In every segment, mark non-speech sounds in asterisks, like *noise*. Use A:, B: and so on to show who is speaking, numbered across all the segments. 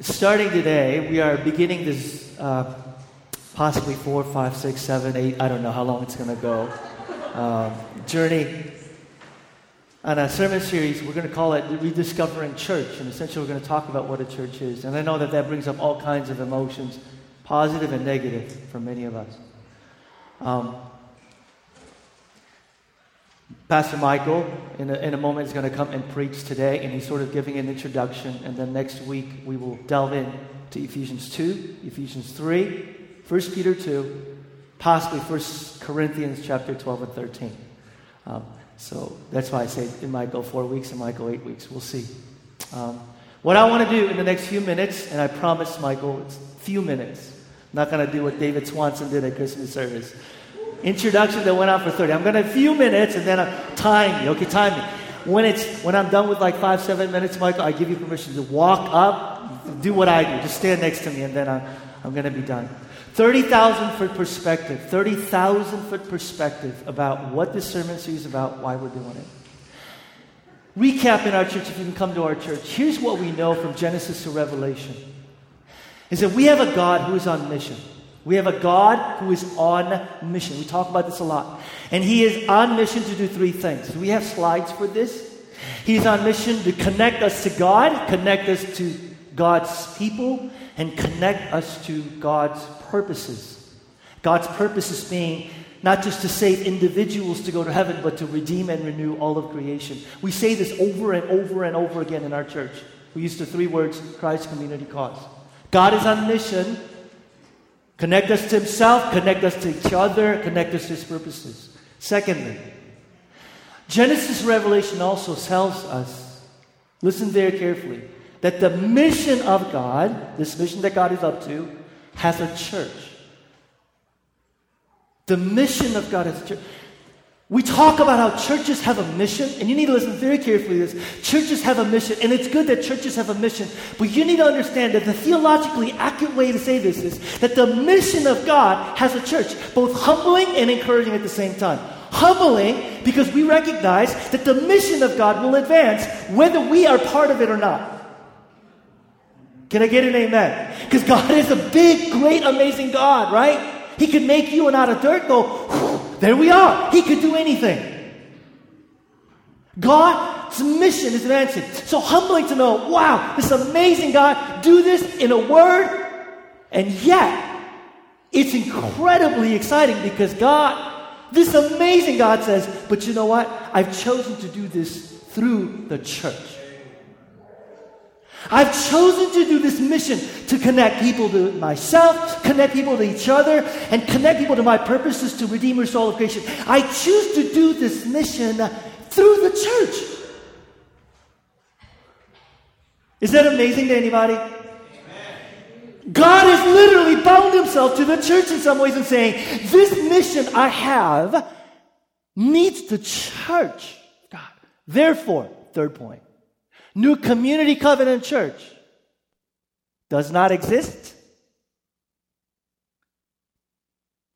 A: starting today, we are beginning this uh, possibly four, five, six, seven, eight, I don't know how long it's going to go, um, journey on a sermon series. We're going to call it Rediscovering Church. And essentially, we're going to talk about what a church is. And I know that that brings up all kinds of emotions, positive and negative, for many of us. Um, Pastor Michael, in a, in a moment, is going to come and preach today, and he's sort of giving an introduction. And then next week, we will delve in to Ephesians 2, Ephesians 3, 1 Peter 2, possibly 1 Corinthians chapter 12 and 13. Um, so that's why I say it might go four weeks, it might go eight weeks. We'll see. Um, what I want to do in the next few minutes, and I promise, Michael, it's few minutes. I'm not going to do what David Swanson did at Christmas service introduction that went on for 30. I'm going to a few minutes and then I time you. Okay, time me. When it's when I'm done with like five, seven minutes, Michael, I give you permission to walk up, do what I do. Just stand next to me and then uh, I'm, I'm going to be done. 30,000 foot perspective, 30,000 foot perspective about what this sermon series is about, why we're doing it. Recap in our church, if you can come to our church, here's what we know from Genesis to Revelation is that we have a God who is on mission. We have a God who is on mission. We talk about this a lot. And He is on mission to do three things. We have slides for this? He's on mission to connect us to God, connect us to God's people, and connect us to God's purposes. God's purposes being not just to save individuals to go to heaven, but to redeem and renew all of creation. We say this over and over and over again in our church. We use the three words Christ, community, cause. God is on mission Connect us to Himself, connect us to each other, connect us to His purposes. Secondly, Genesis Revelation also tells us, listen very carefully, that the mission of God, this mission that God is up to, has a church. The mission of God has a church. We talk about how churches have a mission, and you need to listen very carefully to this. Churches have a mission, and it's good that churches have a mission, but you need to understand that the theologically accurate way to say this is that the mission of God has a church, both humbling and encouraging at the same time. Humbling because we recognize that the mission of God will advance whether we are part of it or not. Can I get an amen? Because God is a big, great, amazing God, right? He can make you and out of dirt go, there we are. He could do anything. God's mission is advancing. So humbling to know, wow, this amazing God, do this in a word. And yet, it's incredibly exciting because God, this amazing God says, but you know what? I've chosen to do this through the church. I've chosen to do this mission to connect people to myself, connect people to each other, and connect people to my purposes to redeem your soul of creation. I choose to do this mission through the church. Is that amazing to anybody? God has literally bound himself to the church in some ways and saying, This mission I have needs the church. God. Therefore, third point, New Community Covenant Church does not exist.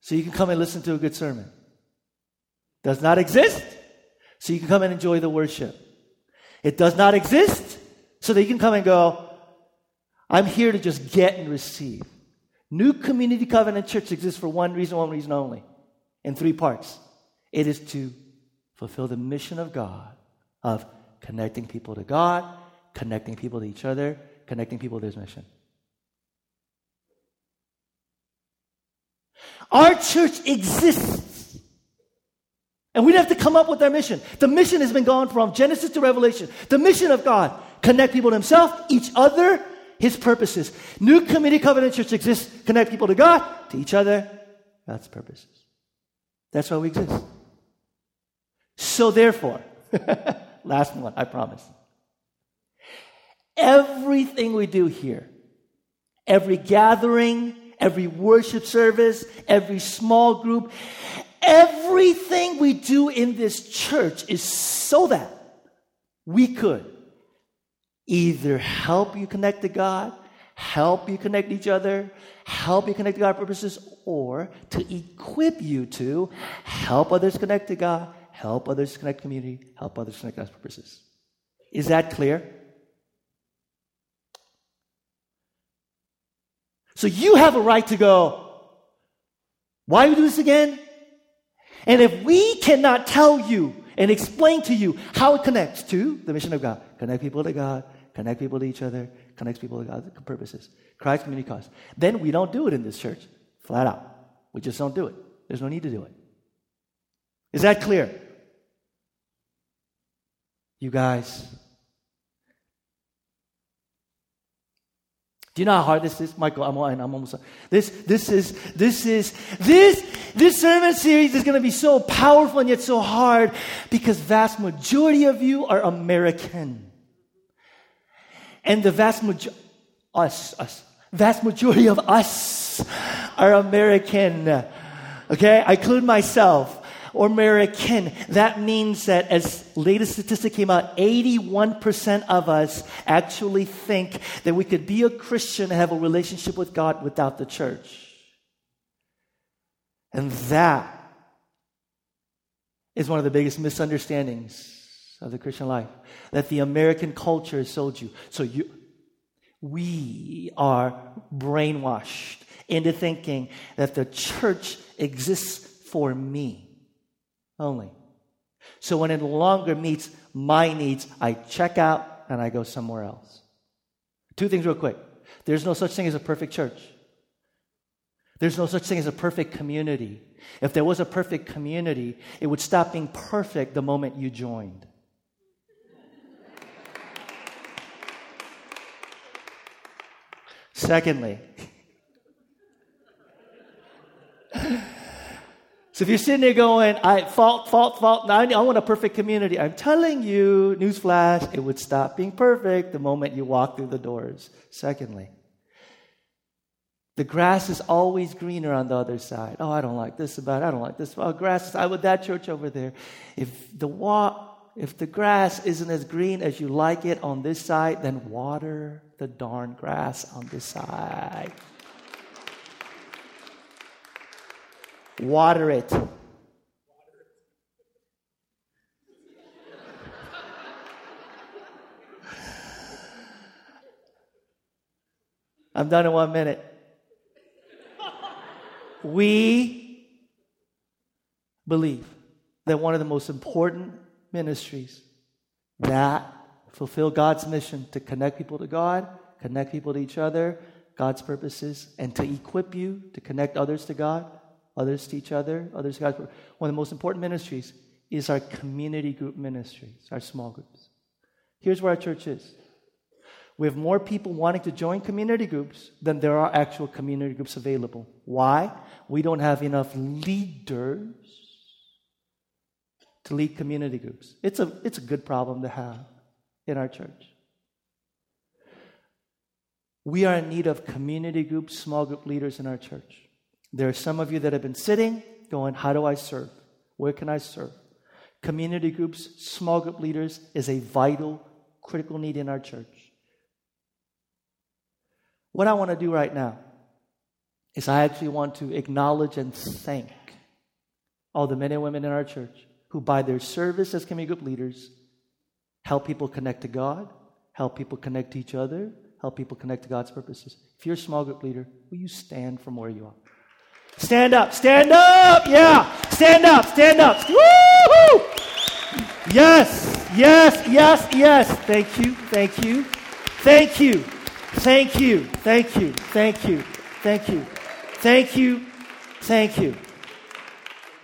A: So you can come and listen to a good sermon. Does not exist. So you can come and enjoy the worship. It does not exist. So that you can come and go, I'm here to just get and receive. New Community Covenant Church exists for one reason, one reason only, in three parts. It is to fulfill the mission of God of connecting people to God, connecting people to each other, connecting people to His mission. Our church exists. And we have to come up with our mission. The mission has been gone from Genesis to Revelation. The mission of God connect people to Himself, each other, His purposes. New Community Covenant Church exists, connect people to God, to each other, God's purposes. That's why we exist. So, therefore, *laughs* Last one, I promise. Everything we do here, every gathering, every worship service, every small group, everything we do in this church is so that we could either help you connect to God, help you connect each other, help you connect to God purposes, or to equip you to help others connect to God, help others connect community, help others connect God's purposes. Is that clear? So you have a right to go, why do we do this again? And if we cannot tell you and explain to you how it connects to the mission of God, connect people to God, connect people to each other, connect people to God's purposes, Christ community cause, then we don't do it in this church. Flat out. We just don't do it. There's no need to do it. Is that clear? You guys, Do you know how hard this is, Michael? I'm, I'm almost. This, this is, this is, this, this sermon series is going to be so powerful and yet so hard because vast majority of you are American, and the vast majority, us, us, vast majority of us are American. Okay, I include myself or American. That means that as latest statistic came out, 81% of us actually think that we could be a Christian and have a relationship with God without the church. And that is one of the biggest misunderstandings of the Christian life that the American culture has sold you. So you, we are brainwashed into thinking that the church exists for me only. So when it no longer meets my needs, I check out and I go somewhere else. Two things, real quick. There's no such thing as a perfect church. There's no such thing as a perfect community. If there was a perfect community, it would stop being perfect the moment you joined. Secondly, So if you're sitting there going, I fault, fault, fault, I, I want a perfect community, I'm telling you, newsflash, it would stop being perfect the moment you walk through the doors. Secondly, the grass is always greener on the other side. Oh, I don't like this about it. I don't like this. Oh, grass, I would that church over there. If the wa- if the grass isn't as green as you like it on this side, then water the darn grass on this side. Water it. I'm done in one minute. We believe that one of the most important ministries that fulfill God's mission to connect people to God, connect people to each other, God's purposes, and to equip you to connect others to God others to each other, others to God. One of the most important ministries is our community group ministries, our small groups. Here's where our church is. We have more people wanting to join community groups than there are actual community groups available. Why? We don't have enough leaders to lead community groups. It's a, it's a good problem to have in our church. We are in need of community groups, small group leaders in our church. There are some of you that have been sitting going, How do I serve? Where can I serve? Community groups, small group leaders is a vital, critical need in our church. What I want to do right now is I actually want to acknowledge and thank all the men and women in our church who, by their service as community group leaders, help people connect to God, help people connect to each other, help people connect to God's purposes. If you're a small group leader, will you stand from where you are? Stand up, stand up, yeah. Stand up, stand up. Woo-hoo! Yes, yes, yes, yes. Thank you, thank you, thank you, thank you, thank you, thank you, thank you, thank you, thank you.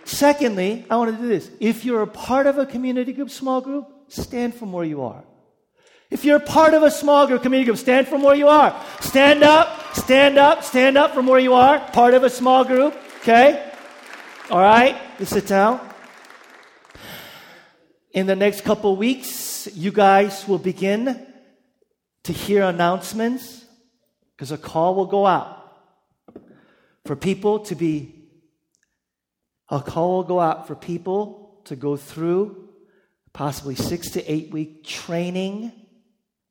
A: Secondly, I want to do this. If you're a part of a community group, small group, stand from where you are. If you're part of a small group, community group, stand from where you are. Stand up, stand up, stand up from where you are. Part of a small group, okay? All right, you sit down. In the next couple weeks, you guys will begin to hear announcements because a call will go out for people to be, a call will go out for people to go through possibly six to eight week training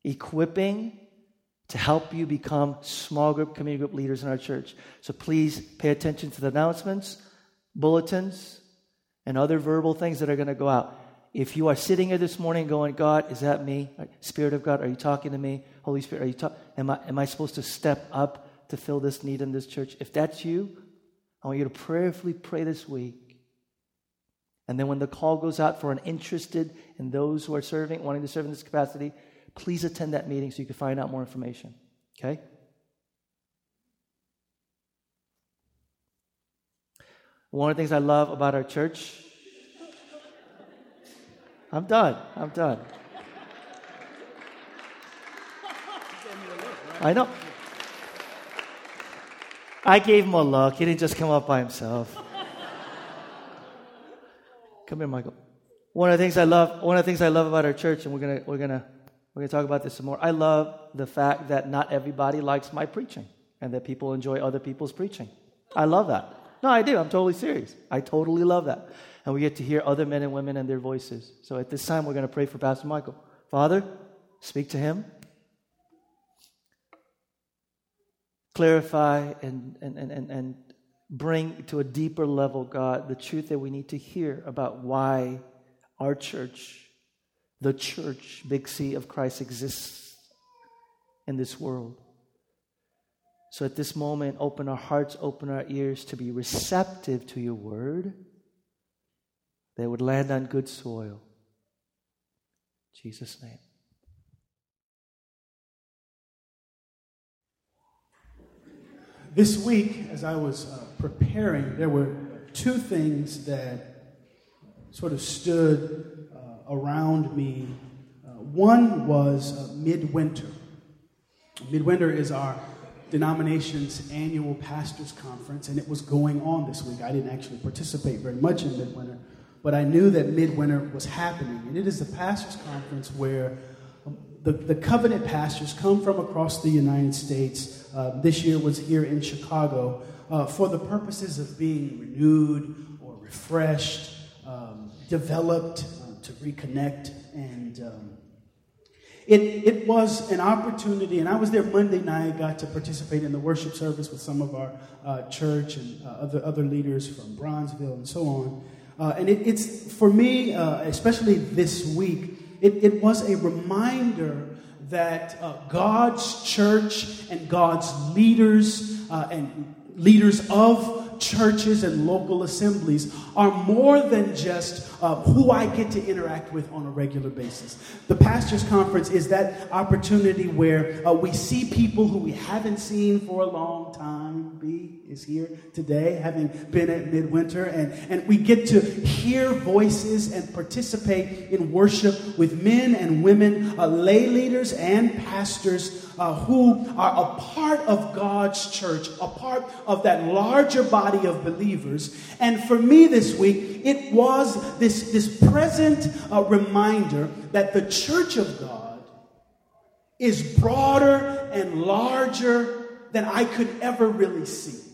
A: equipping to help you become small group, community group leaders in our church. So please pay attention to the announcements, bulletins, and other verbal things that are going to go out. If you are sitting here this morning going, God, is that me? Spirit of God, are you talking to me? Holy Spirit, are you talking? Am I, am I supposed to step up to fill this need in this church. If that's you, I want you to prayerfully pray this week. And then when the call goes out for an interested in those who are serving, wanting to serve in this capacity, please attend that meeting so you can find out more information. Okay? One of the things I love about our church, I'm done. I'm done. I know. I gave him a look. He didn't just come up by himself. come here, Michael. One of the things I love, one of the things I love about our church, and we're gonna we're gonna we're gonna talk about this some more. I love the fact that not everybody likes my preaching, and that people enjoy other people's preaching. I love that. No, I do. I'm totally serious. I totally love that. And we get to hear other men and women and their voices. So at this time, we're going to pray for Pastor Michael. Father, speak to him. clarify and, and, and, and bring to a deeper level, God, the truth that we need to hear about why our church, the church, Big C of Christ, exists in this world. So at this moment, open our hearts, open our ears to be receptive to your word that would land on good soil. In Jesus' name.
B: This week, as I was uh, preparing, there were two things that sort of stood uh, around me. Uh, one was uh, midwinter. Midwinter is our denomination's annual pastors' conference, and it was going on this week. I didn't actually participate very much in midwinter, but I knew that midwinter was happening. And it is the pastors' conference where um, the, the covenant pastors come from across the United States uh, this year was here in Chicago uh, for the purposes of being renewed or refreshed, developed uh, to reconnect. And um, it, it was an opportunity, and I was there Monday night, got to participate in the worship service with some of our uh, church and uh, other, other leaders from Bronzeville and so on. Uh, and it, it's, for me, especially this week, it, it was a reminder that uh, God's church and God's leaders uh, and leaders of churches and local assemblies are more than just uh, who I get to interact with on a regular basis. The Pastors Conference is that opportunity where uh, we see people who we haven't seen for a long time. B is here today, having been at Midwinter, and, and we get to hear voices and participate in worship with men and women, uh, lay leaders and pastors uh, who are a part of God's church, a part of that larger body of believers. And for me this week, it was this present uh, reminder that the church of God is broader and larger than I could ever really see.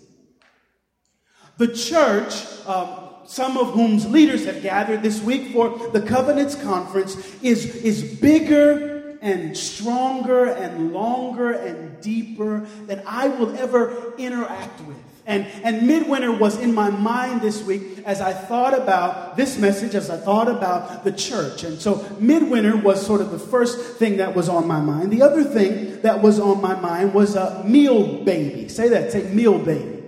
B: The church, um, some of whom's leaders have gathered this week for the Covenants Conference, is, is bigger and stronger and longer and deeper than I will ever interact with. And, and midwinter was in my mind this week as I thought about this message, as I thought about the church. And so midwinter was sort of the first thing that was on my mind. The other thing that was on my mind was a meal baby. Say that, say meal baby.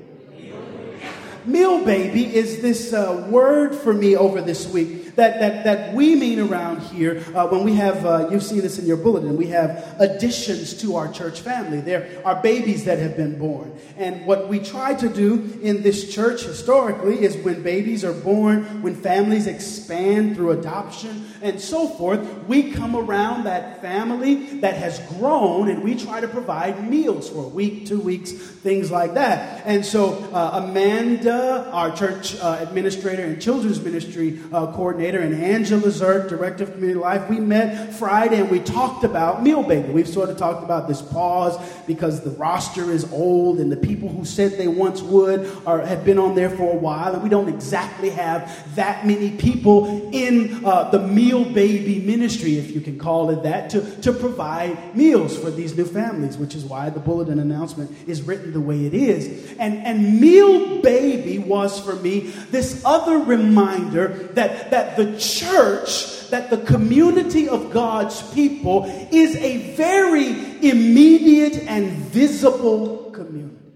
B: Meal baby is this uh, word for me over this week that, that, that we mean around here uh, when we have, uh, you see this in your bulletin, we have additions to our church family. There are babies that have been born. And what we try to do in this church historically is when babies are born, when families expand through adoption and so forth, we come around that family that has grown and we try to provide meals for a week, two weeks, things like that. And so uh, Amanda, our church uh, administrator and children's ministry uh, coordinator, coordinator, and Angela Zerk, director of community life. We met Friday and we talked about meal baby. We've sort of talked about this pause because the roster is old and the people who said they once would are, have been on there for a while, and we don't exactly have that many people in uh, the meal baby ministry, if you can call it that, to, to provide meals for these new families, which is why the bulletin announcement is written the way it is. And, and meal baby was for me this other reminder that, that the church, that the community of God's people is a very immediate and visible community.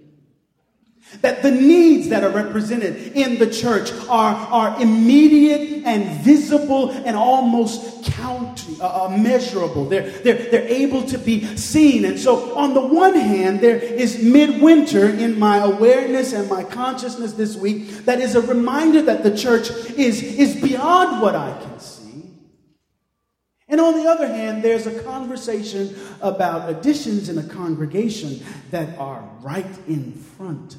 B: That the needs that are represented in the church are, are immediate and visible and almost count, uh, uh, measurable. They're, they're, they're able to be seen. And so, on the one hand, there is midwinter in my awareness and my consciousness this week that is a reminder that the church is, is beyond what I can see. And on the other hand, there's a conversation about additions in a congregation that are right in front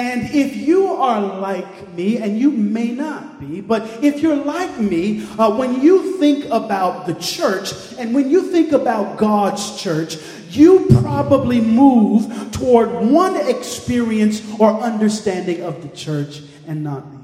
B: and if you are like me, and you may not be, but if you're like me, uh, when you think about the church and when you think about God's church, you probably move toward one experience or understanding of the church and not the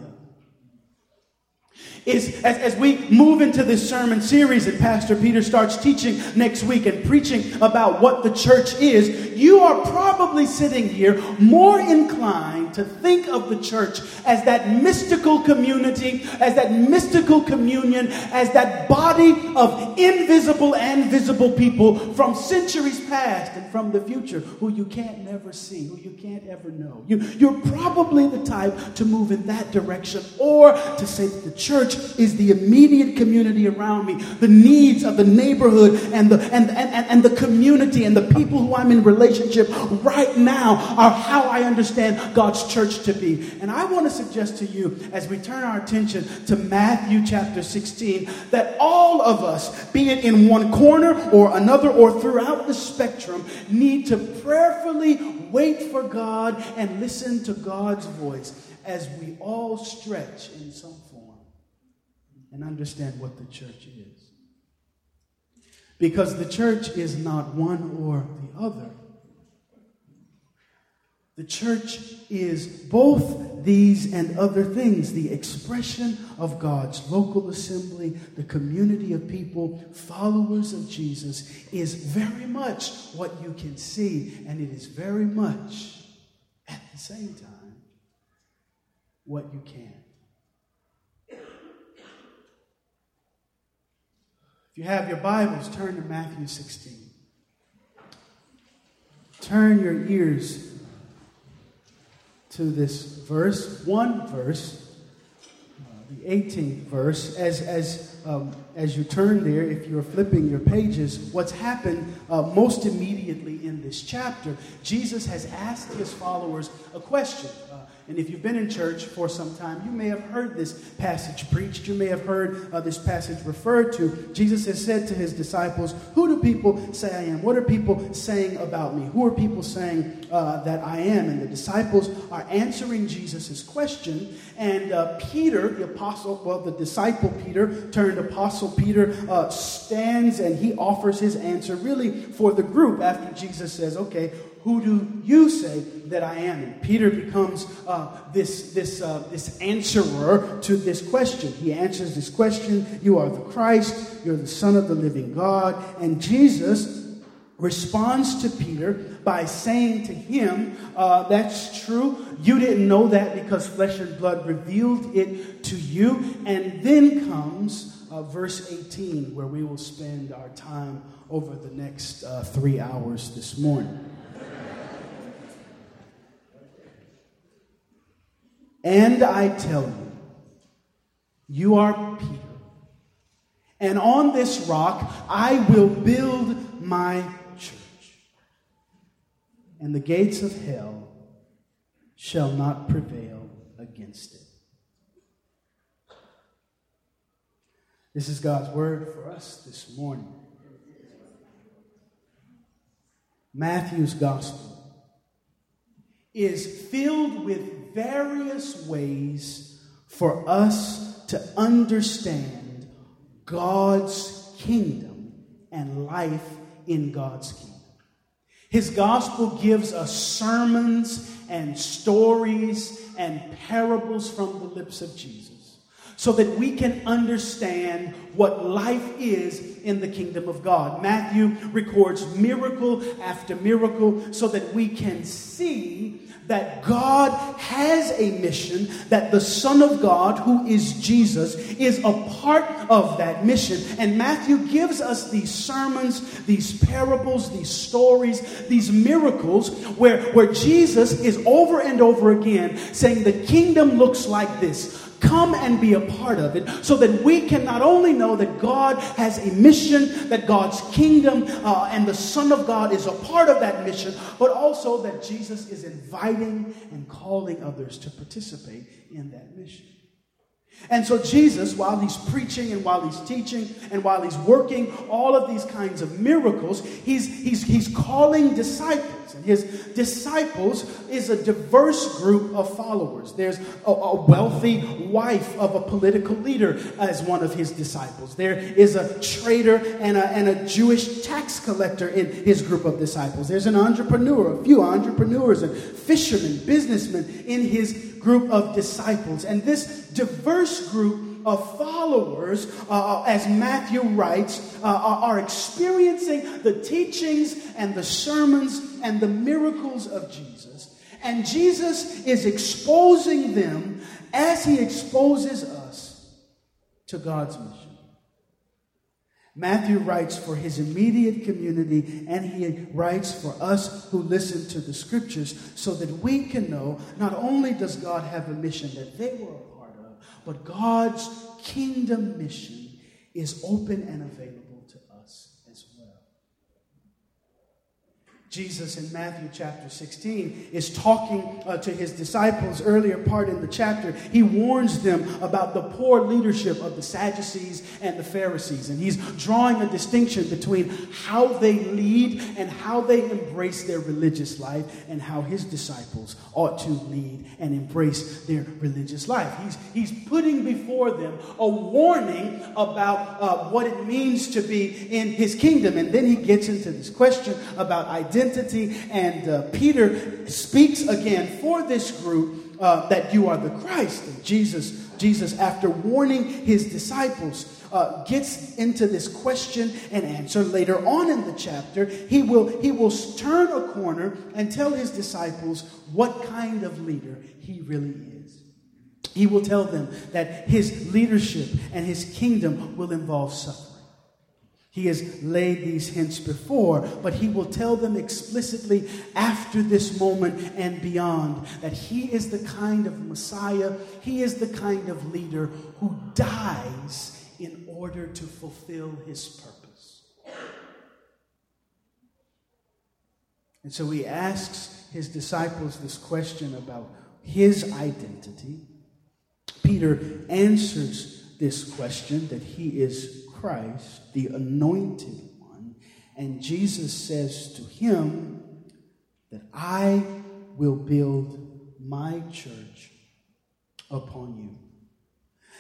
B: is as, as we move into this sermon series and Pastor Peter starts teaching next week and preaching about what the church is, you are probably sitting here more inclined to think of the church as that mystical community, as that mystical communion, as that body of invisible and visible people from centuries past and from the future who you can't never see, who you can't ever know. You, you're probably the type to move in that direction or to say that the church is the immediate community around me, the needs of the neighborhood and the, and, and, and the community and the people who I'm in relationship right now are how I understand God's church to be. And I want to suggest to you, as we turn our attention to Matthew chapter 16, that all of us, be it in one corner or another or throughout the spectrum, need to prayerfully wait for God and listen to God's voice as we all stretch in some and understand what the church is. Because the church is not one or the other. The church is both these and other things the expression of God's local assembly, the community of people, followers of Jesus, is very much what you can see, and it is very much at the same time what you can't. If you have your Bibles, turn to Matthew 16. Turn your ears to this verse, one verse, uh, the 18th verse. As, as, um, as you turn there, if you're flipping your pages, what's happened uh, most immediately in this chapter, Jesus has asked his followers a question. Uh, and if you've been in church for some time, you may have heard this passage preached. You may have heard uh, this passage referred to. Jesus has said to his disciples, Who do people say I am? What are people saying about me? Who are people saying uh, that I am? And the disciples are answering Jesus' question. And uh, Peter, the apostle, well, the disciple Peter, turned apostle Peter, uh, stands and he offers his answer really for the group after Jesus says, Okay, who do you say that I am? And Peter becomes uh, this, this, uh, this answerer to this question. He answers this question You are the Christ, you're the Son of the living God. And Jesus responds to Peter by saying to him, uh, That's true. You didn't know that because flesh and blood revealed it to you. And then comes uh, verse 18, where we will spend our time over the next uh, three hours this morning. And I tell you, you are Peter. And on this rock I will build my. And the gates of hell shall not prevail against it. This is God's word for us this morning. Matthew's gospel is filled with various ways for us to understand God's kingdom and life in God's kingdom. His gospel gives us sermons and stories and parables from the lips of Jesus so that we can understand what life is in the kingdom of God. Matthew records miracle after miracle so that we can see that God has a mission, that the Son of God, who is Jesus, is a part of that mission. And Matthew gives us these sermons, these parables, these stories, these miracles, where, where Jesus is over and over again saying, The kingdom looks like this. Come and be a part of it so that we can not only know that God has a mission, that God's kingdom uh, and the Son of God is a part of that mission, but also that Jesus is inviting and calling others to participate in that mission. And so, Jesus, while he's preaching and while he's teaching and while he's working all of these kinds of miracles, he's, he's, he's calling disciples. And his disciples is a diverse group of followers. There's a, a wealthy wife of a political leader as one of his disciples, there is a trader and a, and a Jewish tax collector in his group of disciples, there's an entrepreneur, a few entrepreneurs, and fishermen, businessmen in his group of disciples. And this diverse group of followers, uh, as Matthew writes, uh, are experiencing the teachings and the sermons and the miracles of Jesus. And Jesus is exposing them as he exposes us to God's mission. Matthew writes for his immediate community, and he writes for us who listen to the scriptures so that we can know not only does God have a mission that they were a part of, but God's kingdom mission is open and available Jesus in Matthew chapter 16 is talking uh, to his disciples earlier part in the chapter. He warns them about the poor leadership of the Sadducees and the Pharisees. And he's drawing a distinction between how they lead and how they embrace their religious life and how his disciples ought to lead and embrace their religious life. He's, he's putting before them a warning about uh, what it means to be in his kingdom. And then he gets into this question about identity identity. And uh, Peter speaks again for this group uh, that you are the Christ. And Jesus, Jesus, after warning his disciples, uh, gets into this question and answer later on in the chapter. He will, he will turn a corner and tell his disciples what kind of leader he really is. He will tell them that his leadership and his kingdom will involve suffering. He has laid these hints before, but he will tell them explicitly after this moment and beyond that he is the kind of Messiah, he is the kind of leader who dies in order to fulfill his purpose. And so he asks his disciples this question about his identity. Peter answers this question that he is Christ, the anointed one, and Jesus says to him that I will build my church upon you.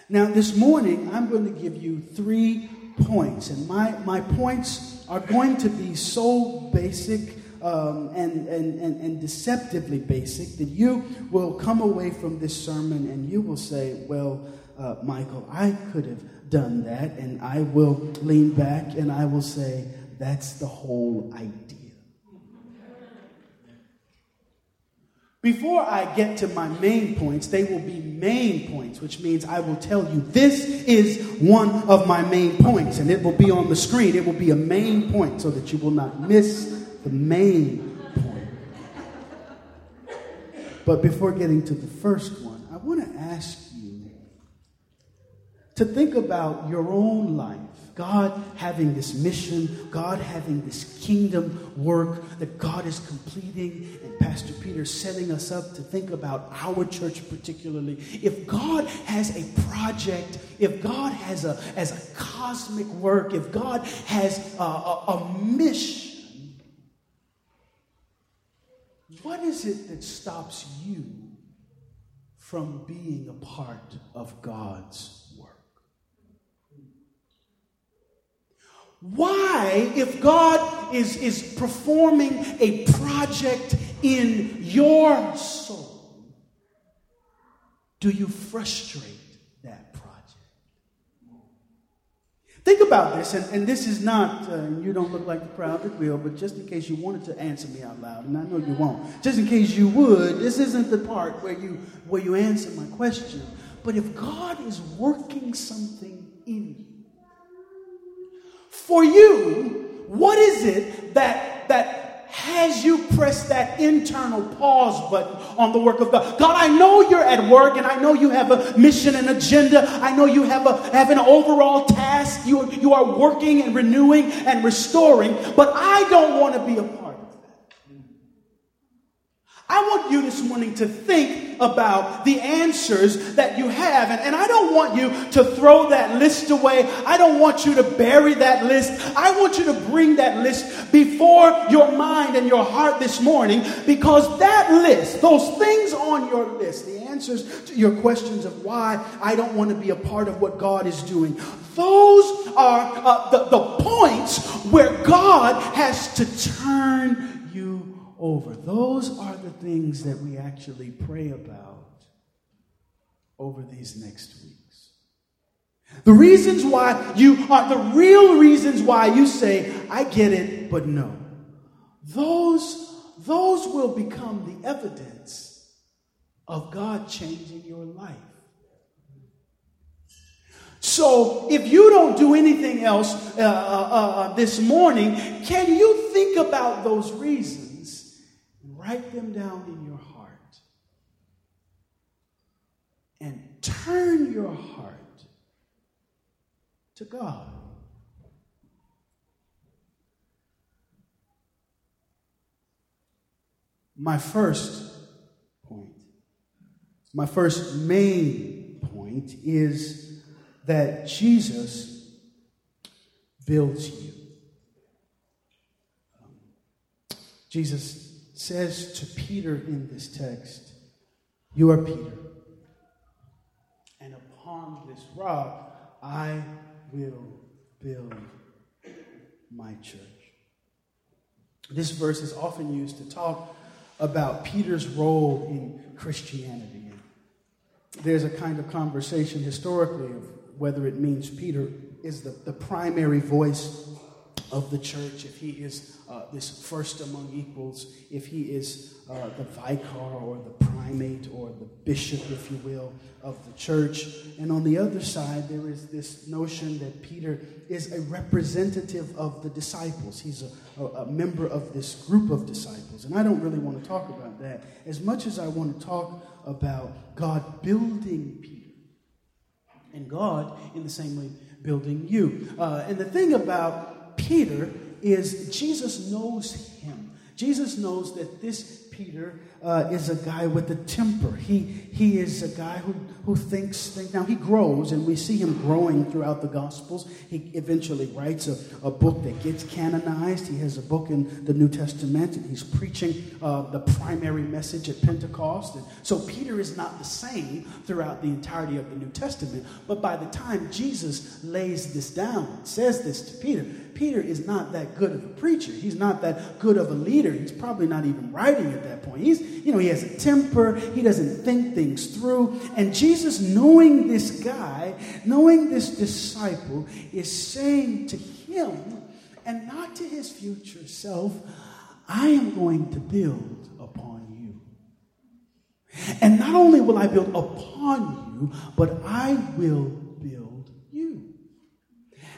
B: Now, this morning, I'm going to give you three points, and my, my points are going to be so basic um, and, and, and, and deceptively basic that you will come away from this sermon and you will say, Well, uh, Michael, I could have done that, and I will lean back and I will say, that's the whole idea. Before I get to my main points, they will be main points, which means I will tell you this is one of my main points, and it will be on the screen. It will be a main point so that you will not miss the main point. But before getting to the first one, I want to ask to think about your own life. God having this mission, God having this kingdom work that God is completing, and Pastor Peter setting us up to think about our church particularly. If God has a project, if God has a, has a cosmic work, if God has a, a, a mission, what is it that stops you from being a part of God's Why, if God is, is performing a project in your soul, do you frustrate that project? Think about this, and, and this is not, uh, you don't look like the crowd that will, but just in case you wanted to answer me out loud, and I know you won't, just in case you would, this isn't the part where you, where you answer my question. But if God is working something in you, for you, what is it that, that has you press that internal pause button on the work of God. God, I know you're at work and I know you have a mission and agenda. I know you have, a, have an overall task. You, you are working and renewing and restoring, but I don't want to be a part. I want you this morning to think about the answers that you have. And, and I don't want you to throw that list away. I don't want you to bury that list. I want you to bring that list before your mind and your heart this morning because that list, those things on your list, the answers to your questions of why I don't want to be a part of what God is doing, those are uh, the, the points where God has to turn over. Those are the things that we actually pray about over these next weeks. The reasons why you are the real reasons why you say, I get it, but no. Those, those will become the evidence of God changing your life. So, if you don't do anything else uh, uh, uh, this morning, can you think about those reasons? Write them down in your heart. And turn your heart to God. My first point, my first main point is that Jesus builds you. Um, Jesus says to Peter in this text, You are Peter, and upon this rock I will build my church. This verse is often used to talk about Peter's role in Christianity. There's a kind of conversation historically of whether it means Peter is the, the primary voice of the church, if he is uh, this first among equals, if he is uh, the vicar or the primate or the bishop, if you will, of the church. And on the other side, there is this notion that Peter is a representative of the disciples. He's a, a, a member of this group of disciples. And I don't really want to talk about that as much as I want to talk about God building Peter. And God, in the same way, building you. Uh, and the thing about Peter is Jesus knows him. Jesus knows that this Peter uh, is a guy with a temper. He, he is a guy who, who thinks. Now, he grows, and we see him growing throughout the Gospels. He eventually writes a, a book that gets canonized. He has a book in the New Testament, and he's preaching uh, the primary message at Pentecost. And so, Peter is not the same throughout the entirety of the New Testament. But by the time Jesus lays this down, says this to Peter, Peter is not that good of a preacher. He's not that good of a leader. He's probably not even writing at that point. He's, you know, he has a temper. He doesn't think things through. And Jesus, knowing this guy, knowing this disciple, is saying to him and not to his future self, I am going to build upon you. And not only will I build upon you, but I will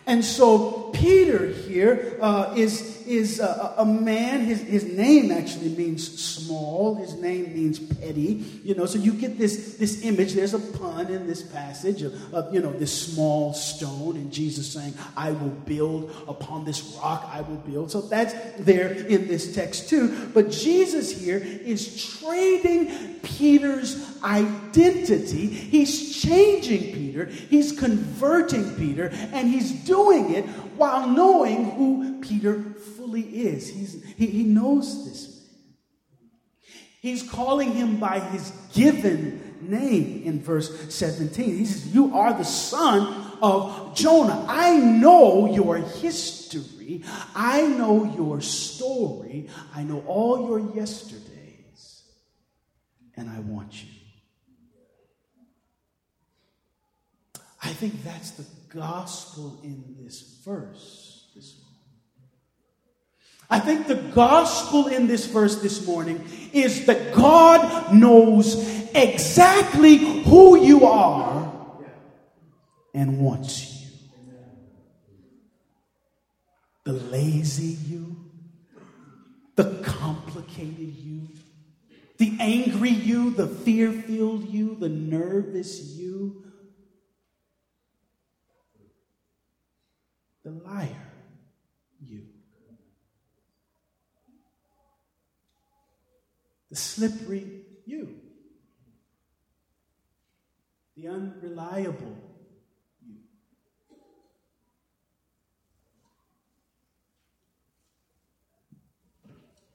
B: and so Peter here uh, is is a, a, man. His, his name actually means small. His name means petty. You know, so you get this, this image. There's a pun in this passage of, of, you know, this small stone and Jesus saying, I will build upon this rock, I will build. So that's there in this text too. But Jesus here is trading Peter's identity. He's changing Peter. He's converting Peter. And he's doing it while knowing who Peter fully is. He's, he, he knows this man. He's calling him by his given name in verse 17. He says, You are the son of Jonah. I know your history. I know your story. I know all your yesterdays. And I want you. I think that's the gospel in this verse this morning. I think the gospel in this verse this morning is that God knows exactly who you are and wants you. The lazy you, the complicated you, the angry you, the fear filled you, the nervous you, the liar you, the slippery you, the unreliable you.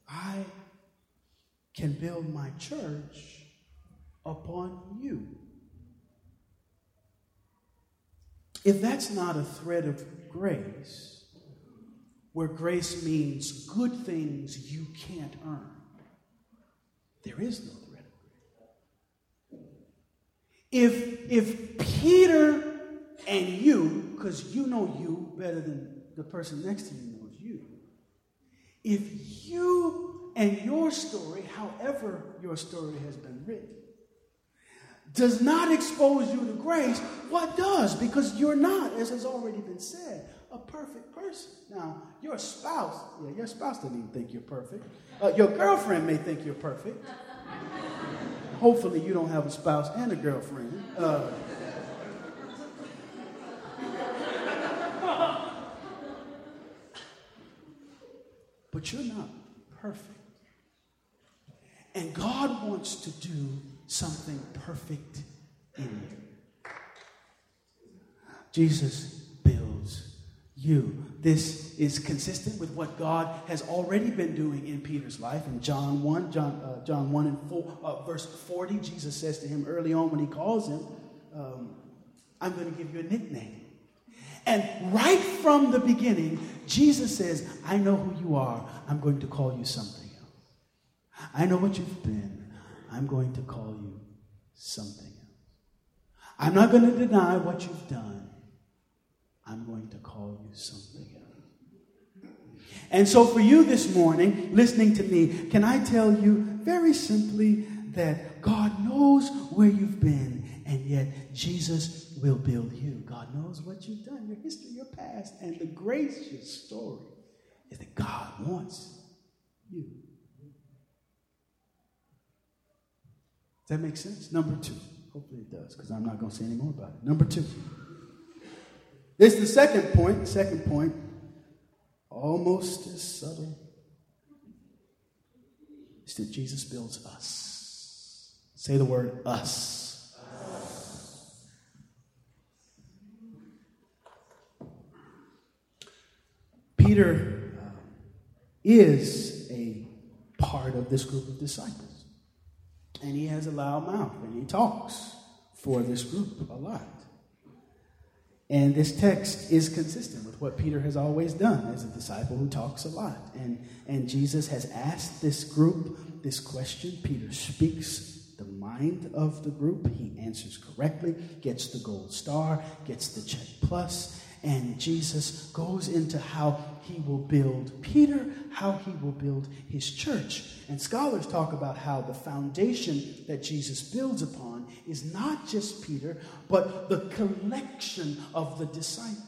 B: I can build my church upon you. If that's not a thread of grace, where grace means good things you can't earn, there is no threat of grace. If, if Peter and you, because you know you better than the person next to you knows you, if you and your story, however your story has been written, does not expose you to grace, what does? Because you're not, as has already been said, a perfect person. Now, your spouse, yeah, your spouse doesn't even think you're perfect. Uh, your girlfriend may think you're perfect. Hopefully, you don't have a spouse and a girlfriend. Uh, but you're not perfect. And God wants to do something perfect in you. Jesus you. This is consistent with what God has already been doing in Peter's life. In John 1, John, uh, John 1 and 4, uh, verse 40, Jesus says to him early on when he calls him, um, I'm going to give you a nickname. And right from the beginning, Jesus says, I know who you are. I'm going to call you something else. I know what you've been. I'm going to call you something else. I'm not going to deny what you've done. I'm going to call you something else. And so, for you this morning, listening to me, can I tell you very simply that God knows where you've been, and yet Jesus will build you. God knows what you've done, your history, your past, and the gracious story is that God wants you. Does that make sense? Number two. Hopefully it does, because I'm not going to say any more about it. Number two. This is the second point. Second point, almost as subtle, is that Jesus builds us. Say the word us. us. Peter uh, is a part of this group of disciples. And he has a loud mouth and he talks for this group a lot. And this text is consistent with what Peter has always done as a disciple who talks a lot. And, and Jesus has asked this group this question. Peter speaks the mind of the group. He answers correctly, gets the gold star, gets the check plus, and Jesus goes into how he will build Peter, how he will build his church. And scholars talk about how the foundation that Jesus builds upon is not just Peter, but the collection of the disciples.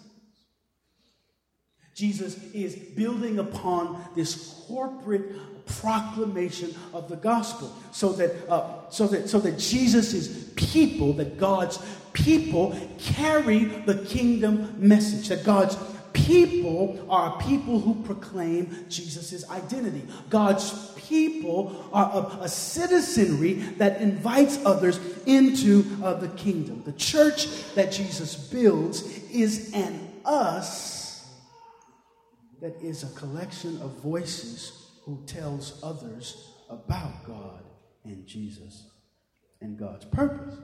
B: Jesus is building upon this corporate proclamation of the gospel so that, uh, so that, so that Jesus' people, that God's people carry the kingdom message, that God's people are people who proclaim Jesus' identity. God's people are a, citizenry that invites others into uh, the kingdom. The church that Jesus builds is an us that is a collection of voices who tells others about God and Jesus and God's purpose.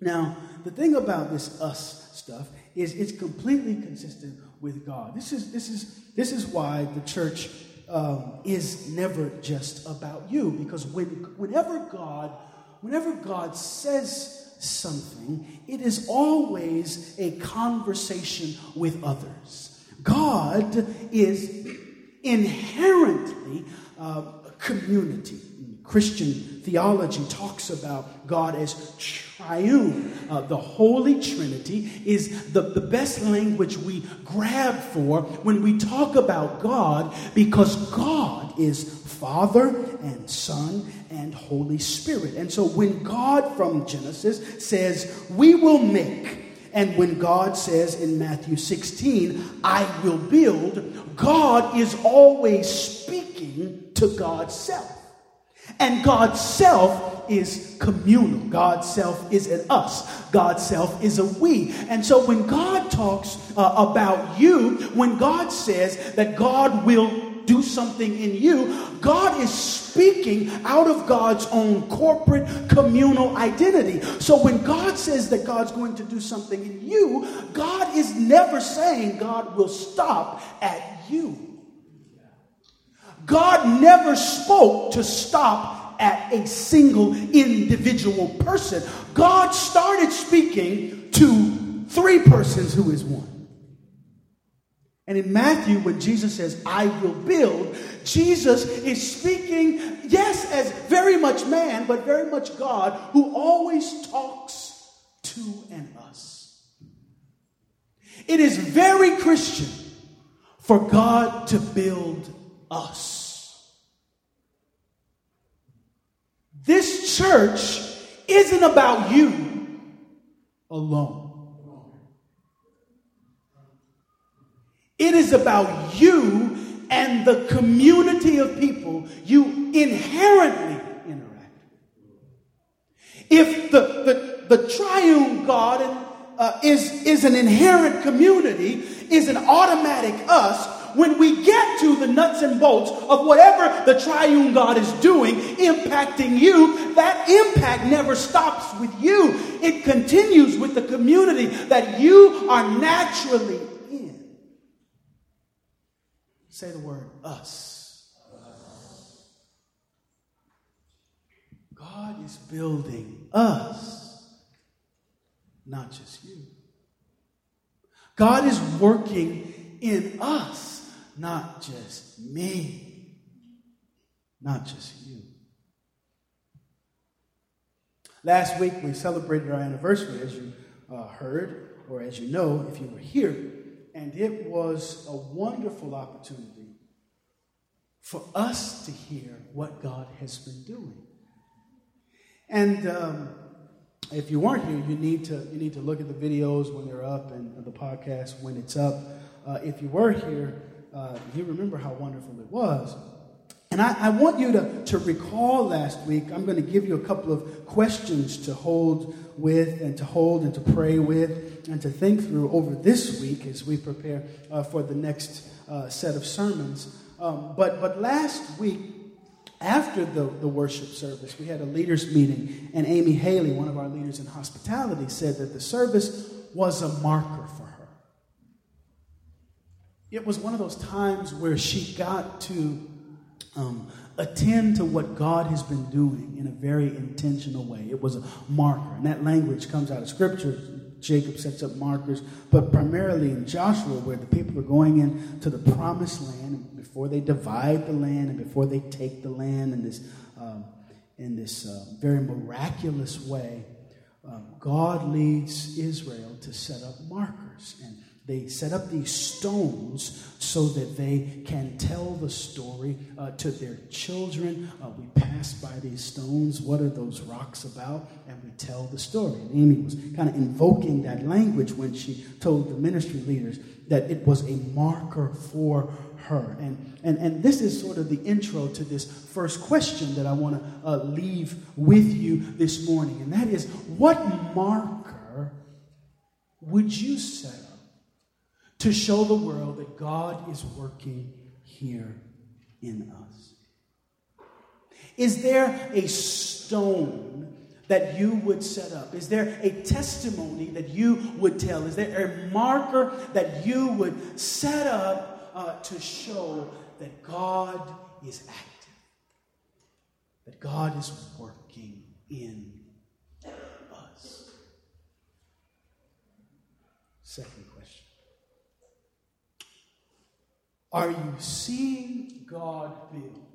B: Now, the thing about this us stuff is it's completely consistent with God. This is, this is, this is why the church um, is never just about you, because when, whenever God, whenever God says something, it is always a conversation with others. God is inherently uh, community. Christian theology talks about God as triune. Uh, the Holy Trinity is the, the best language we grab for when we talk about God because God is Father and Son and Holy Spirit. And so when God from Genesis says, We will make, and when God says in Matthew 16, I will build, God is always speaking to God's self. And God's self is communal. God's self is an us. God's self is a we. And so when God talks uh, about you, when God says that God will do something in you, God is speaking out of God's own corporate communal identity. So when God says that God's going to do something in you, God is never saying God will stop at you. God never spoke to stop at a single individual person. God started speaking to three persons who is one. And in Matthew, when Jesus says, I will build, Jesus is speaking, yes, as very much man, but very much God, who always talks to and us. It is very Christian for God to build us. This church isn't about you alone. It is about you and the community of people you inherently interact with. If the, the, the triune God uh, is, is an inherent community, is an automatic us, when we get to the nuts and bolts of whatever the triune God is doing, impacting you, that impact never stops with you. It continues with the community that you are naturally in. Say the word us. God is building us, not just you. God is working in us not just me, not just you. Last week we celebrated our anniversary, as you uh, heard, or as you know, if you were here, and it was a wonderful opportunity for us to hear what God has been doing. And um, if you weren't here, you need to you need to look at the videos when they're up and the podcast when it's up. Uh, if you were here, uh, you remember how wonderful it was. And I, I, want you to, to recall last week, I'm going to give you a couple of questions to hold with and to hold and to pray with and to think through over this week as we prepare uh, for the next uh, set of sermons. Um, but, but last week, after the, the worship service, we had a leaders' meeting, and Amy Haley, one of our leaders in hospitality, said that the service was a marker for it was one of those times where she got to um, attend to what God has been doing in a very intentional way. It was a marker, and that language comes out of Scripture. Jacob sets up markers, but primarily in Joshua, where the people are going into the promised land before they divide the land and before they take the land in this, um, in this uh, very miraculous way. Um, God leads Israel to set up markers. And they set up these stones so that they can tell the story uh, to their children. Uh, we pass by these stones. What are those rocks about? And we tell the story. And Amy was kind of invoking that language when she told the ministry leaders that it was a marker for her. And, and, and this is sort of the intro to this first question that I want to uh, leave with you this morning. And that is what marker would you set to show the world that God is working here in us? Is there a stone that you would set up? Is there a testimony that you would tell? Is there a marker that you would set up uh, to show that God is active? That God is working in us? Second question Are you seeing God build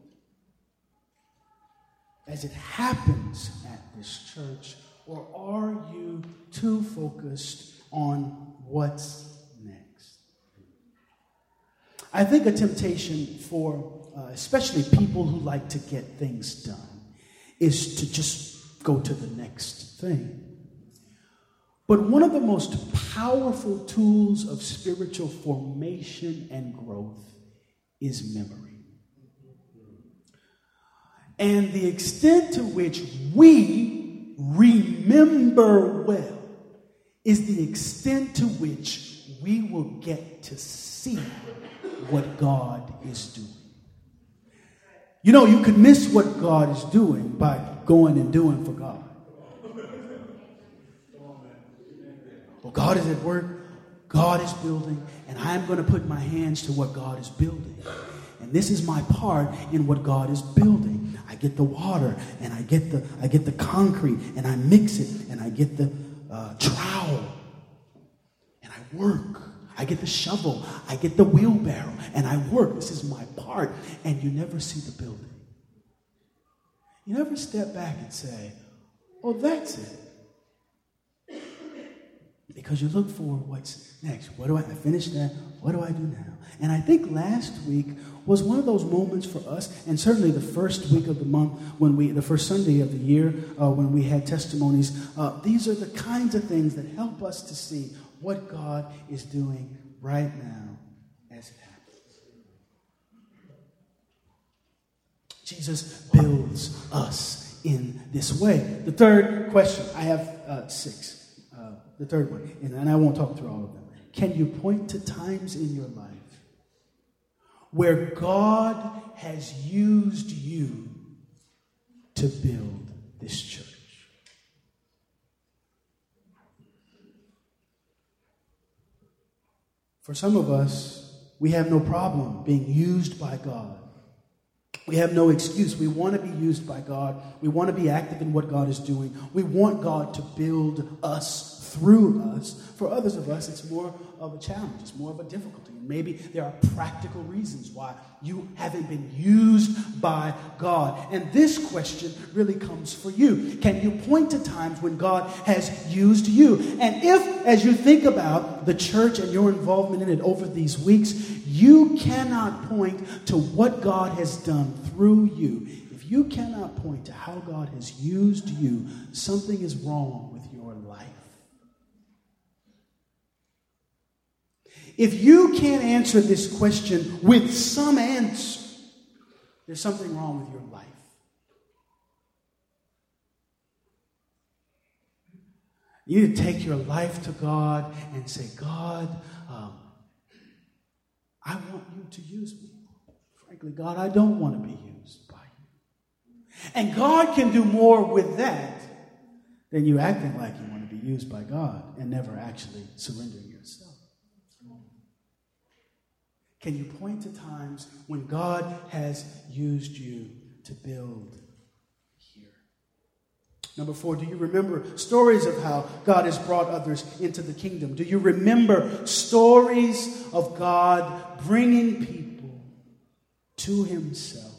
B: as it happens at this church, or are you too focused on what's next? I think a temptation for uh, especially people who like to get things done is to just go to the next thing. But one of the most powerful tools of spiritual formation and growth is memory. And the extent to which we remember well is the extent to which we will get to see what God is doing. You know, you can miss what God is doing by going and doing for God. Well, God is at work, God is building, and I'm going to put my hands to what God is building. And this is my part in what God is building. I get the water and I get the I get the concrete and I mix it and I get the uh, trowel and I work. I get the shovel, I get the wheelbarrow, and I work. This is my part. And you never see the building. You never step back and say, oh, that's it. Because you look for what's next. What do I, I finish that? What do I do now? And I think last week was one of those moments for us, and certainly the first week of the month, when we, the first Sunday of the year, uh, when we had testimonies. Uh, these are the kinds of things that help us to see what God is doing right now as it happens. Jesus builds us in this way. The third question, I have uh, six. The third one, and I won't talk through all of them. Can you point to times in your life where God has used you to build this church? For some of us, we have no problem being used by God. We have no excuse. We want to be used by God. We want to be active in what God is doing. We want God to build us through us. For others of us, it's more of a challenge, it's more of a difficulty. Maybe there are practical reasons why you haven't been used by God. And this question really comes for you. Can you point to times when God has used you? And if, as you think about the church and your involvement in it over these weeks, you cannot point to what God has done through you, if you cannot point to how God has used you, something is wrong with your life. If you can't answer this question with some answer, there's something wrong with your life. You need to take your life to God and say, God, um, I want you to use me. Frankly, God, I don't want to be used by you. And God can do more with that than you acting like you want to be used by God and never actually surrendering yourself. Can you point to times when God has used you to build here? Number four, do you remember stories of how God has brought others into the kingdom? Do you remember stories of God bringing people to Himself,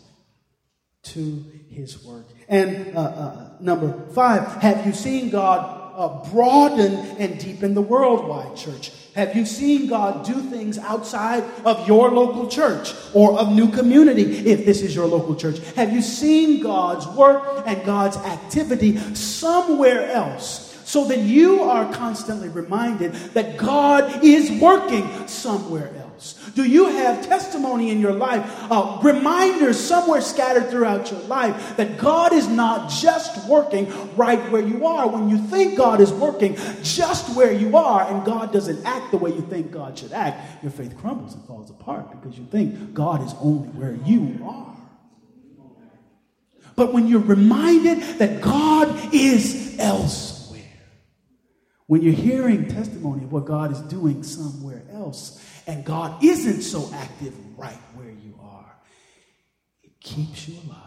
B: to His work? And uh, uh, number five, have you seen God uh, broaden and deepen the worldwide church? Have you seen God do things outside of your local church or of new community if this is your local church? Have you seen God's work and God's activity somewhere else? So that you are constantly reminded that God is working somewhere else Do you have testimony in your life, uh, reminders somewhere scattered throughout your life that God is not just working right where you are? When you think God is working just where you are and God doesn't act the way you think God should act, your faith crumbles and falls apart because you think God is only where you are. But when you're reminded that God is elsewhere, when you're hearing testimony of what God is doing somewhere else, and God isn't so active right where you are, it keeps you alive.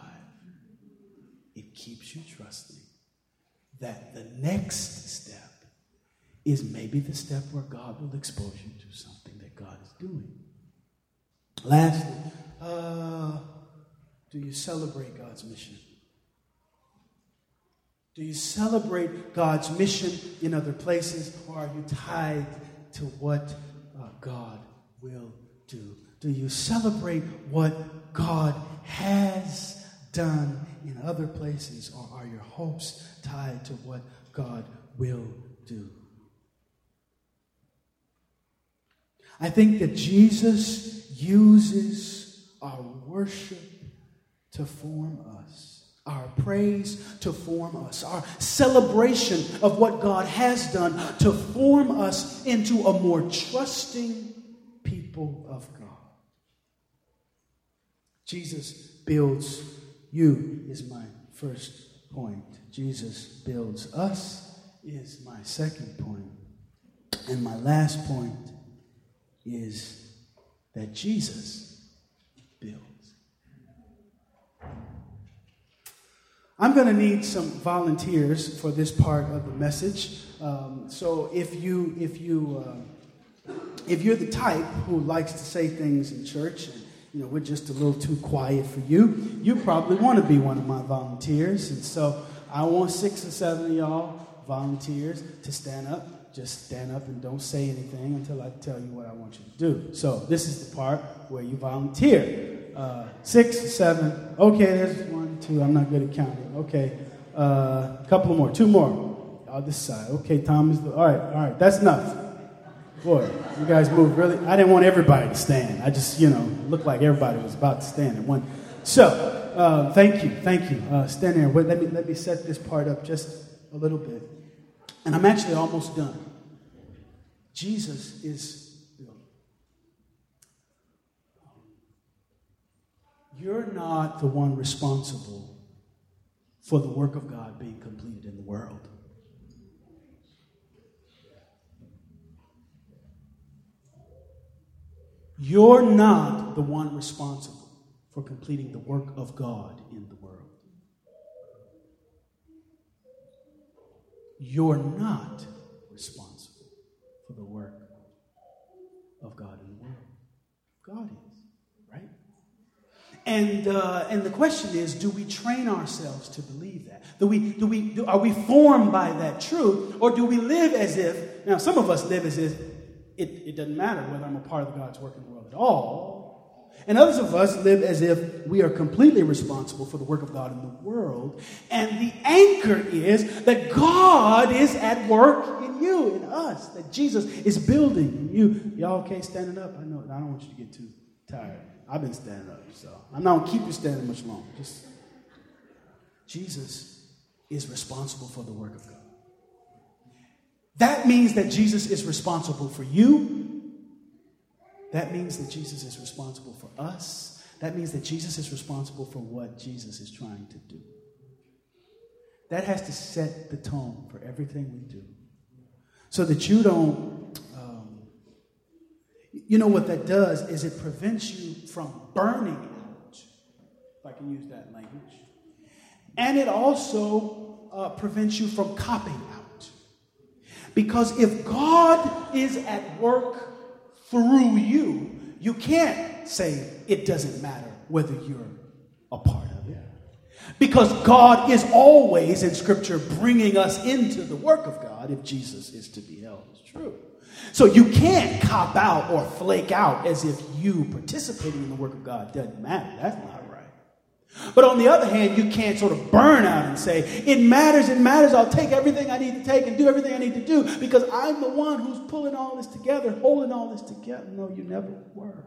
B: It keeps you trusting that the next step is maybe the step where God will expose you to something that God is doing. Lastly, uh, do you celebrate God's mission? Do you celebrate God's mission in other places, or are you tied to what uh, God will do? Do you celebrate what God has done in other places, or are your hopes tied to what God will do? I think that Jesus uses our worship to form us, our praise to form us, our celebration of what God has done to form us into a more trusting people of God. Jesus builds you, is my first point. Jesus builds us, is my second point. And my last point is that Jesus builds. I'm going to need some volunteers for this part of the message. Um, so if you if you uh, if you're the type who likes to say things in church and you know we're just a little too quiet for you, you probably want to be one of my volunteers. And so I want six or seven of y'all volunteers to stand up just stand up and don't say anything until I tell you what I want you to do. So this is the part where you volunteer. Uh, six, seven. Okay, there's one, two. I'm not good at counting. Okay, a uh, couple more, two more. I'll decide. Okay, Tom is the. All right, all right. That's enough. Boy, you guys move really. I didn't want everybody to stand. I just, you know, looked like everybody was about to stand at one. So, uh, thank you, thank you. Uh, stand there. Wait, let me let me set this part up just a little bit. And I'm actually almost done. Jesus is. You're not the one responsible for the work of God being completed in the world. You're not the one responsible for completing the work of God in the world. You're not responsible for the work of God in the world. God is, right? And, uh, and the question is do we train ourselves to believe that? Do we, do we, do, are we formed by that truth? Or do we live as if, now some of us live as if it, it doesn't matter whether I'm a part of God's work in the world at all and others of us live as if we are completely responsible for the work of God in the world. And the anchor is that God is at work in you, in us, that Jesus is building in you. Y'all okay standing up? I know, I don't want you to get too tired. I've been standing up, so I'm not going to keep you standing much longer. Just Jesus is responsible for the work of God. That means that Jesus is responsible for you that means that Jesus is responsible for us. That means that Jesus is responsible for what Jesus is trying to do. That has to set the tone for everything we do. So that you don't, um, you know what that does is it prevents you from burning out, if I can use that language. And it also uh, prevents you from copying out. Because if God is at work through you, you can't say it doesn't matter whether you're a part of it. Because God is always in Scripture bringing us into the work of God if Jesus is to be held as true. So you can't cop out or flake out as if you participating in the work of God doesn't matter. That's not but on the other hand, you can't sort of burn out and say, it matters, it matters, I'll take everything I need to take and do everything I need to do because I'm the one who's pulling all this together, holding all this together. No, you never were.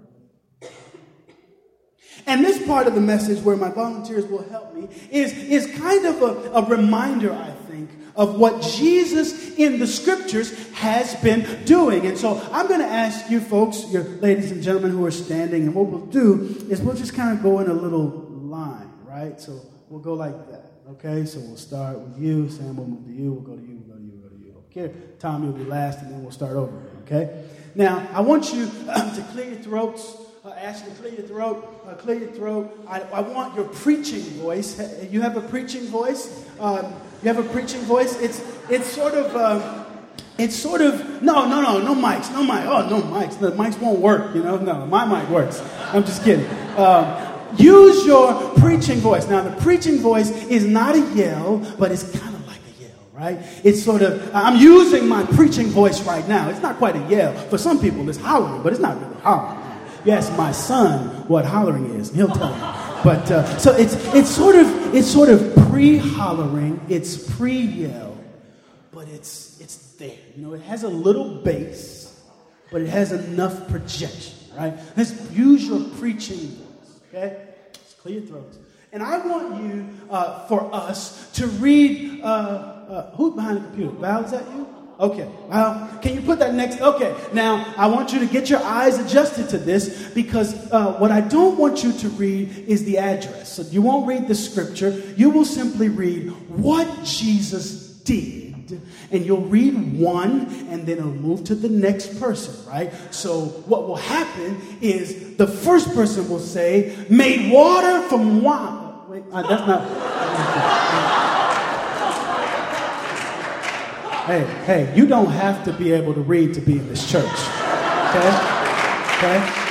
B: And this part of the message where my volunteers will help me is, is kind of a, a reminder, I think, of what Jesus in the scriptures has been doing. And so I'm going to ask you folks, your ladies and gentlemen who are standing, and what we'll do is we'll just kind of go in a little line, right? So we'll go like that, okay? So we'll start with you, Sam will move to you, we'll go to you, we'll go to you, we'll go to you. Okay, Tom, you'll be last, and then we'll start over, okay? Now, I want you *clears throat* to clear your throats. Uh, Ashley, clear your throat. Uh, clear your throat. I, I, want your preaching voice. You have a preaching voice. Um, you have a preaching voice. It's it's sort of uh, it's sort of no, no, no, no mics, no mic. Oh, no mics. The mics won't work. You know, no, my mic works. I'm just kidding. Um, use your preaching voice. Now, the preaching voice is not a yell, but it's kind of like a yell, right? It's sort of I'm using my preaching voice right now. It's not quite a yell. For some people, it's hollering, but it's not really hollering. Ask my son what hollering is, and he'll tell you. But uh, so it's it's sort of it's sort of pre-hollering. It's pre-yell, but it's, it's there. You know, it has a little bass, but it has enough projection, right? Let's use your preaching voice, okay? And I want you, uh, for us, to read. Uh, uh, who's behind the computer? Is that you? Okay. Well, can you put that next? Okay. Now, I want you to get your eyes adjusted to this because uh, what I don't want you to read is the address. So you won't read the scripture. You will simply read what Jesus did and you'll read one and then it'll move to the next person, right? So what will happen is the first person will say, made water from wine. Wait, uh, that's not. hey, hey, you don't have to be able to read to be in this church. Okay? Okay?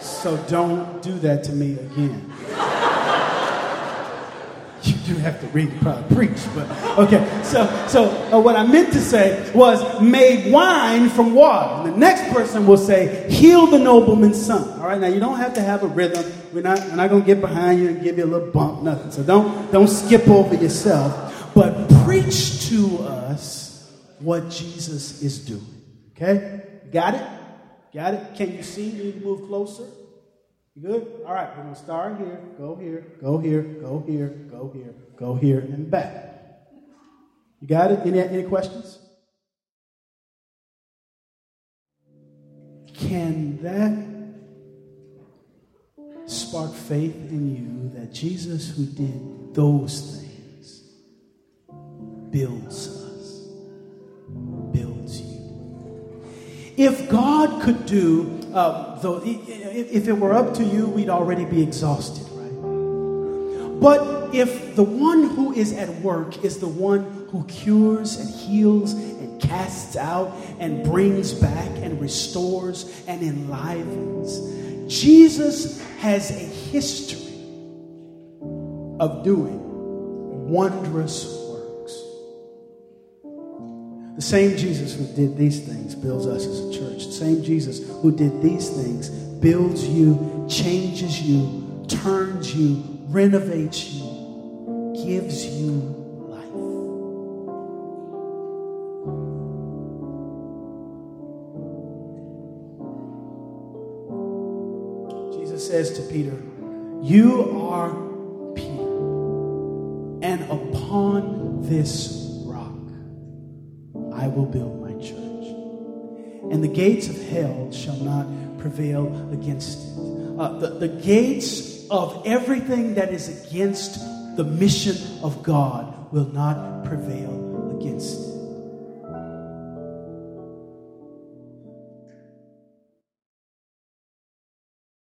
B: So don't do that to me again you do have to read probably preach, but okay. So, so uh, what I meant to say was made wine from water. And the next person will say, heal the nobleman's son. All right, now you don't have to have a rhythm. We're not, we're not going to get behind you and give you a little bump, nothing. So don't, don't skip over yourself, but preach to us what Jesus is doing. Okay? Got it? Got it? Can you see? You need to move closer. You good? All right, we're to start here, go here, go here, go here, go here, go here, and back. You got it? Any, any questions? Can that spark faith in you that Jesus, who did those things, builds If God could do uh, though, if it were up to you, we'd already be exhausted, right? But if the one who is at work is the one who cures and heals and casts out and brings back and restores and enlivens, Jesus has a history of doing wondrous the same Jesus who did these things builds us as a church. The same Jesus who did these things builds you, changes you, turns you, renovates you, gives you life. Jesus says to Peter, You are Peter, and upon this will build my church. And the gates of hell shall not prevail against it. Uh, the, the gates of everything that is against the mission of God will not prevail against it.